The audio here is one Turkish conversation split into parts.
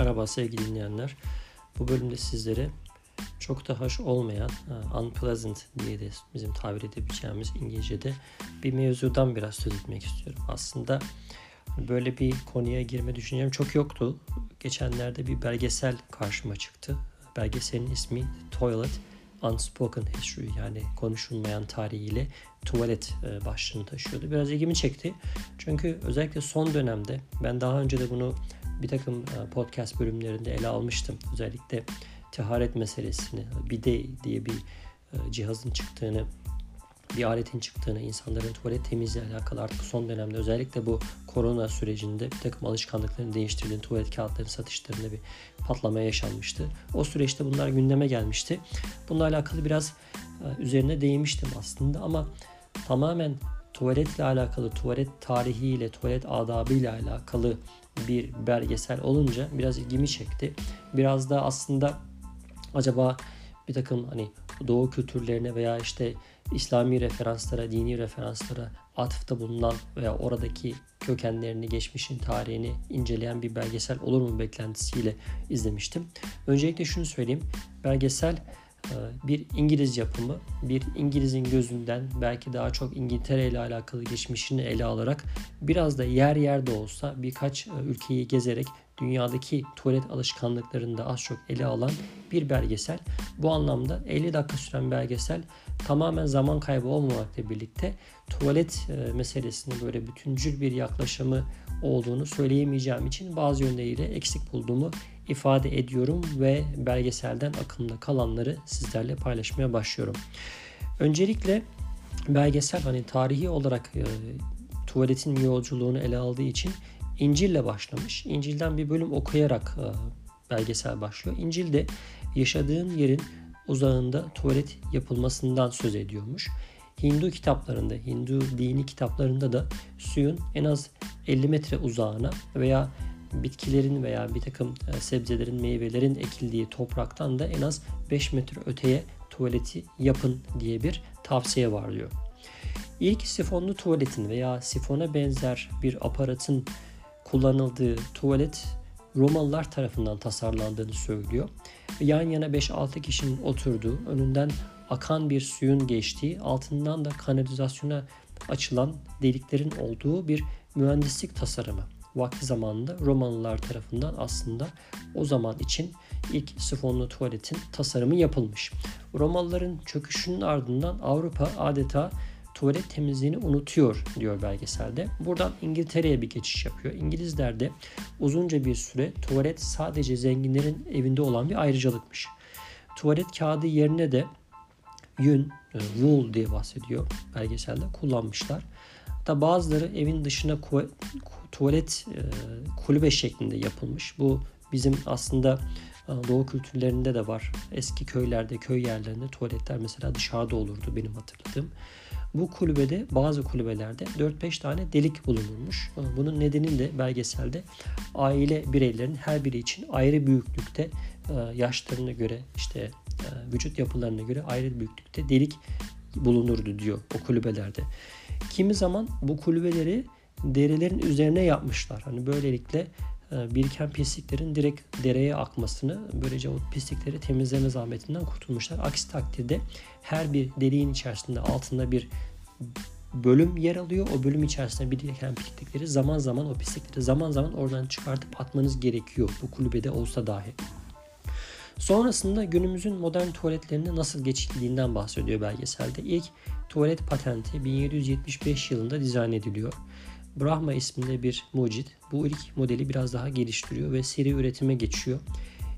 Merhaba sevgili dinleyenler. Bu bölümde sizlere çok da hoş olmayan, unpleasant diye de bizim tabir edebileceğimiz İngilizce'de bir mevzudan biraz söz etmek istiyorum. Aslında böyle bir konuya girme düşüncem çok yoktu. Geçenlerde bir belgesel karşıma çıktı. Belgeselin ismi Toilet Unspoken History yani konuşulmayan tarihiyle tuvalet e, başlığını taşıyordu. Biraz ilgimi çekti. Çünkü özellikle son dönemde ben daha önce de bunu bir takım e, podcast bölümlerinde ele almıştım. Özellikle teharet meselesini, bide diye bir e, cihazın çıktığını, bir aletin çıktığını, insanların tuvalet temizliği alakalı artık son dönemde özellikle bu korona sürecinde bir takım alışkanlıklarını değiştirdiğini, tuvalet kağıtlarının satışlarında bir patlama yaşanmıştı. O süreçte bunlar gündeme gelmişti. Bununla alakalı biraz e, üzerine değinmiştim aslında ama tamamen tuvaletle alakalı, tuvalet tarihiyle, tuvalet adabıyla alakalı bir belgesel olunca biraz ilgimi çekti. Biraz da aslında acaba bir takım hani doğu kültürlerine veya işte İslami referanslara, dini referanslara atıfta bulunan veya oradaki kökenlerini, geçmişin tarihini inceleyen bir belgesel olur mu beklentisiyle izlemiştim. Öncelikle şunu söyleyeyim. Belgesel bir İngiliz yapımı, bir İngiliz'in gözünden belki daha çok İngiltere ile alakalı geçmişini ele alarak biraz da yer yerde olsa birkaç e, ülkeyi gezerek dünyadaki tuvalet alışkanlıklarını da az çok ele alan bir belgesel. Bu anlamda 50 dakika süren belgesel tamamen zaman kaybı olmamakla birlikte tuvalet e, meselesini böyle bütüncül bir yaklaşımı olduğunu söyleyemeyeceğim için bazı yönleriyle eksik bulduğumu ifade ediyorum ve belgeselden aklımda kalanları sizlerle paylaşmaya başlıyorum. Öncelikle belgesel hani tarihi olarak e, tuvaletin yolculuğunu ele aldığı için İncil'le başlamış. İncil'den bir bölüm okuyarak e, belgesel başlıyor. İncil'de yaşadığın yerin uzağında tuvalet yapılmasından söz ediyormuş. Hindu kitaplarında, Hindu dini kitaplarında da suyun en az 50 metre uzağına veya bitkilerin veya bir takım e, sebzelerin, meyvelerin ekildiği topraktan da en az 5 metre öteye tuvaleti yapın diye bir tavsiye var diyor. İlk sifonlu tuvaletin veya sifona benzer bir aparatın kullanıldığı tuvalet Romalılar tarafından tasarlandığını söylüyor. Yan yana 5-6 kişinin oturduğu, önünden akan bir suyun geçtiği, altından da kanalizasyona açılan deliklerin olduğu bir mühendislik tasarımı. Vakti zamanında Romalılar tarafından aslında o zaman için ilk sifonlu tuvaletin tasarımı yapılmış. Romalıların çöküşünün ardından Avrupa adeta tuvalet temizliğini unutuyor diyor belgeselde. Buradan İngiltere'ye bir geçiş yapıyor. İngilizler de uzunca bir süre tuvalet sadece zenginlerin evinde olan bir ayrıcalıkmış. Tuvalet kağıdı yerine de yün, e, wool diye bahsediyor belgeselde kullanmışlar. Hatta bazıları evin dışına tuvalet e, kulübe şeklinde yapılmış. Bu bizim aslında e, Doğu kültürlerinde de var. Eski köylerde, köy yerlerinde tuvaletler mesela dışarıda olurdu benim hatırladığım. Bu kulübede bazı kulübelerde 4-5 tane delik bulunurmuş. Bunun nedeni de belgeselde aile bireylerin her biri için ayrı büyüklükte e, yaşlarına göre işte e, vücut yapılarına göre ayrı büyüklükte delik bulunurdu diyor o kulübelerde. Kimi zaman bu kulübeleri derelerin üzerine yapmışlar. Hani böylelikle e, biriken pisliklerin direkt dereye akmasını böylece o pislikleri temizleme zahmetinden kurtulmuşlar. Aksi takdirde her bir deliğin içerisinde altında bir bölüm yer alıyor. O bölüm içerisinde biriken pislikleri zaman zaman o pislikleri zaman zaman oradan çıkartıp atmanız gerekiyor. Bu kulübede olsa dahi. Sonrasında günümüzün modern tuvaletlerine nasıl geçildiğinden bahsediyor belgeselde. İlk tuvalet patenti 1775 yılında dizayn ediliyor. Brahma isminde bir mucit bu ilk modeli biraz daha geliştiriyor ve seri üretime geçiyor.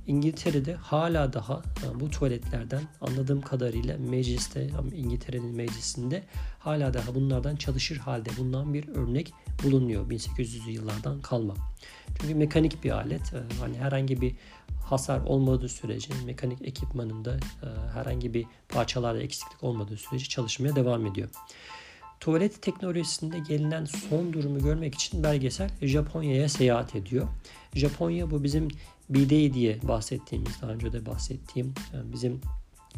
İngiltere'de hala daha e, bu tuvaletlerden anladığım kadarıyla mecliste İngiltere'nin meclisinde hala daha bunlardan çalışır halde bulunan bir örnek bulunuyor 1800'lü yıllardan kalma. Çünkü mekanik bir alet. E, hani herhangi bir hasar olmadığı sürece mekanik ekipmanında e, herhangi bir parçalarda eksiklik olmadığı sürece çalışmaya devam ediyor. Tuvalet teknolojisinde gelinen son durumu görmek için belgesel Japonya'ya seyahat ediyor. Japonya bu bizim bidet diye bahsettiğimiz, daha önce de bahsettiğim yani bizim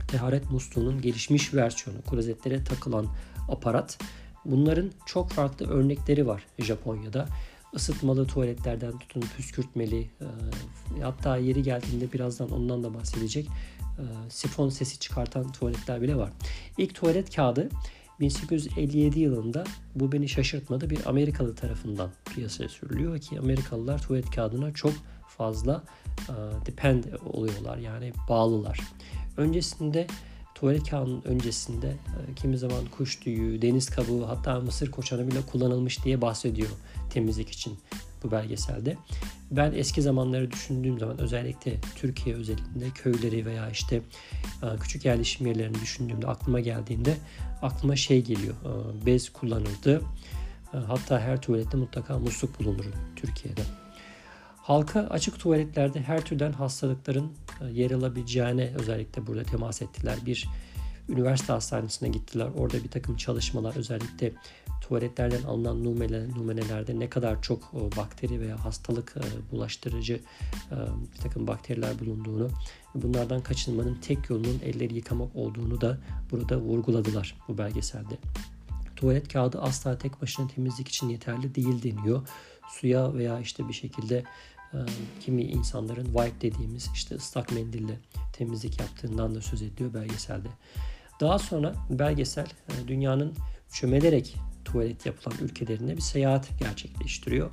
teharet musluğunun gelişmiş versiyonu, klozetlere takılan aparat. Bunların çok farklı örnekleri var Japonya'da. Isıtmalı tuvaletlerden tutun püskürtmeli e, hatta yeri geldiğinde birazdan ondan da bahsedecek e, sifon sesi çıkartan tuvaletler bile var. İlk tuvalet kağıdı 1857 yılında bu beni şaşırtmadı bir Amerikalı tarafından piyasaya sürülüyor ki Amerikalılar tuvalet kağıdına çok fazla e, depend oluyorlar yani bağlılar. Öncesinde tuvalet kağıdının öncesinde e, kimi zaman kuş tüyü, deniz kabuğu hatta mısır koçanı bile kullanılmış diye bahsediyor temizlik için bu belgeselde. Ben eski zamanları düşündüğüm zaman özellikle Türkiye özelinde köyleri veya işte e, küçük yerleşim yerlerini düşündüğümde aklıma geldiğinde aklıma şey geliyor. E, bez kullanıldı. Hatta her tuvalette mutlaka musluk bulunur Türkiye'de. Halka açık tuvaletlerde her türden hastalıkların yer alabileceğine özellikle burada temas ettiler. Bir üniversite hastanesine gittiler. Orada bir takım çalışmalar özellikle tuvaletlerden alınan numele, numunelerde ne kadar çok e, bakteri veya hastalık e, bulaştırıcı bir takım bakteriler bulunduğunu, bunlardan kaçınmanın tek yolunun elleri yıkamak olduğunu da burada vurguladılar bu belgeselde. Tuvalet kağıdı asla tek başına temizlik için yeterli değil deniyor. Suya veya işte bir şekilde kimi insanların wipe dediğimiz işte ıslak mendille temizlik yaptığından da söz ediliyor belgeselde. Daha sonra belgesel e, dünyanın çömelerek tuvalet yapılan ülkelerinde bir seyahat gerçekleştiriyor.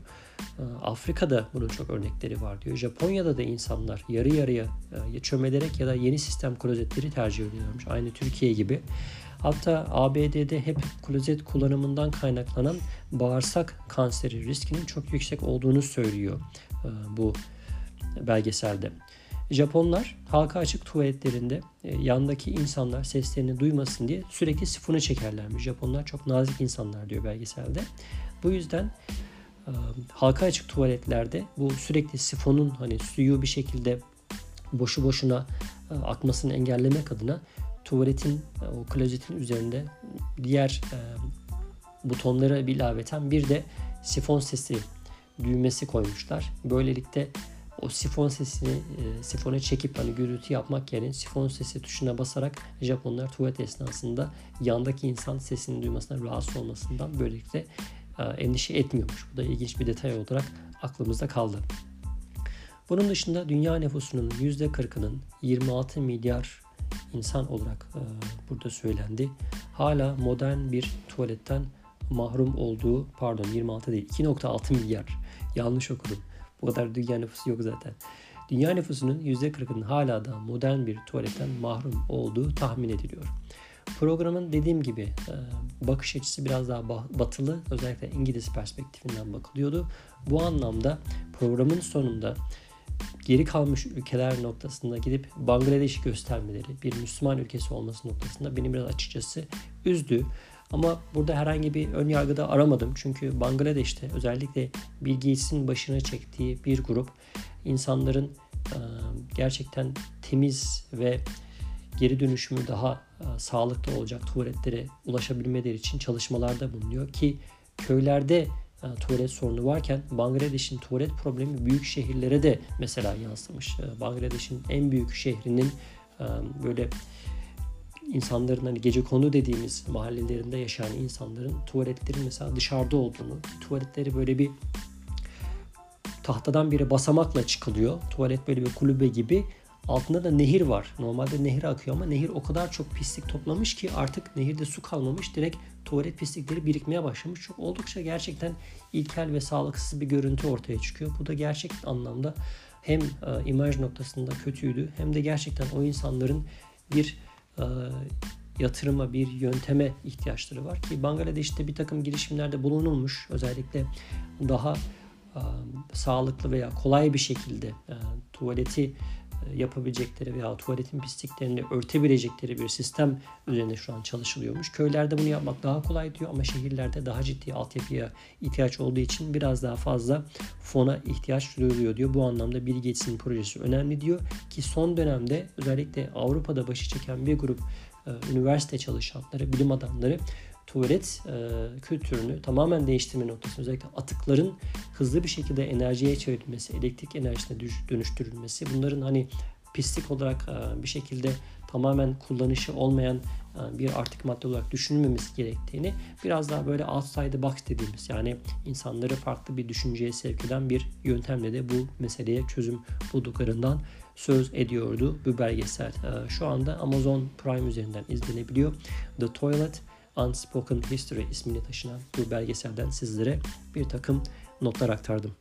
Ee, Afrika'da bunun çok örnekleri var diyor. Japonya'da da insanlar yarı yarıya e, çömelerek ya da yeni sistem klozetleri tercih ediyormuş. Aynı Türkiye gibi. Hatta ABD'de hep klozet kullanımından kaynaklanan bağırsak kanseri riskinin çok yüksek olduğunu söylüyor e, bu belgeselde. Japonlar halka açık tuvaletlerinde e, yandaki insanlar seslerini duymasın diye sürekli sifonu çekerlermiş. Japonlar çok nazik insanlar diyor belgeselde. Bu yüzden e, halka açık tuvaletlerde bu sürekli sifonun hani suyu bir şekilde boşu boşuna akmasını engellemek adına tuvaletin o klozetin üzerinde diğer butonlara bir ilaveten bir de sifon sesi düğmesi koymuşlar. Böylelikle o sifon sesini e, sifona çekip hani gürültü yapmak yerine sifon sesi tuşuna basarak Japonlar tuvalet esnasında yandaki insan sesini duymasından rahatsız olmasından böylelikle e, endişe etmiyormuş. Bu da ilginç bir detay olarak aklımızda kaldı. Bunun dışında dünya nüfusunun %40'ının 26 milyar insan olarak e, burada söylendi. Hala modern bir tuvaletten mahrum olduğu pardon 26 değil 2.6 milyar yanlış okudum. Bu kadar dünya nüfusu yok zaten. Dünya nüfusunun %40'ının hala da modern bir tuvaletten mahrum olduğu tahmin ediliyor. Programın dediğim gibi e, bakış açısı biraz daha batılı özellikle İngiliz perspektifinden bakılıyordu. Bu anlamda programın sonunda geri kalmış ülkeler noktasında gidip Bangladeş'i göstermeleri, bir Müslüman ülkesi olması noktasında beni biraz açıkçası üzdü. Ama burada herhangi bir ön yargıda aramadım. Çünkü Bangladeş'te özellikle Bill Gates'in başına çektiği bir grup insanların gerçekten temiz ve geri dönüşümü daha sağlıklı olacak tuvaletlere ulaşabilmeleri için çalışmalarda bulunuyor ki köylerde tuvalet sorunu varken Bangladeş'in tuvalet problemi büyük şehirlere de mesela yansımış. Bangladeş'in en büyük şehrinin böyle insanların hani gece konu dediğimiz mahallelerinde yaşayan insanların tuvaletlerin mesela dışarıda olduğunu, tuvaletleri böyle bir tahtadan bir basamakla çıkılıyor. Tuvalet böyle bir kulübe gibi. Altında da nehir var. Normalde nehir akıyor ama nehir o kadar çok pislik toplamış ki artık nehirde su kalmamış. Direkt tuvalet pislikleri birikmeye başlamış. Çok oldukça gerçekten ilkel ve sağlıksız bir görüntü ortaya çıkıyor. Bu da gerçek anlamda hem e, imaj noktasında kötüydü hem de gerçekten o insanların bir e, yatırıma, bir yönteme ihtiyaçları var ki Bangladeş'te bir takım girişimlerde bulunulmuş. Özellikle daha e, sağlıklı veya kolay bir şekilde e, tuvaleti yapabilecekleri veya tuvaletin pisliklerini örtebilecekleri bir sistem üzerinde şu an çalışılıyormuş. Köylerde bunu yapmak daha kolay diyor ama şehirlerde daha ciddi altyapıya ihtiyaç olduğu için biraz daha fazla fona ihtiyaç duyuluyor diyor. Bu anlamda Bill Gates'in projesi önemli diyor ki son dönemde özellikle Avrupa'da başı çeken bir grup e, üniversite çalışanları, bilim adamları tuvalet e, kültürünü tamamen değiştirme noktasında özellikle atıkların hızlı bir şekilde enerjiye çevrilmesi, elektrik enerjisine dönüştürülmesi, bunların hani pislik olarak e, bir şekilde tamamen kullanışı olmayan e, bir artık madde olarak düşünülmemesi gerektiğini biraz daha böyle outside the box dediğimiz yani insanları farklı bir düşünceye sevk eden bir yöntemle de bu meseleye çözüm bulduklarından söz ediyordu bu belgesel. E, şu anda Amazon Prime üzerinden izlenebiliyor. The Toilet Unspoken History ismini taşınan bu belgeselden sizlere bir takım notlar aktardım.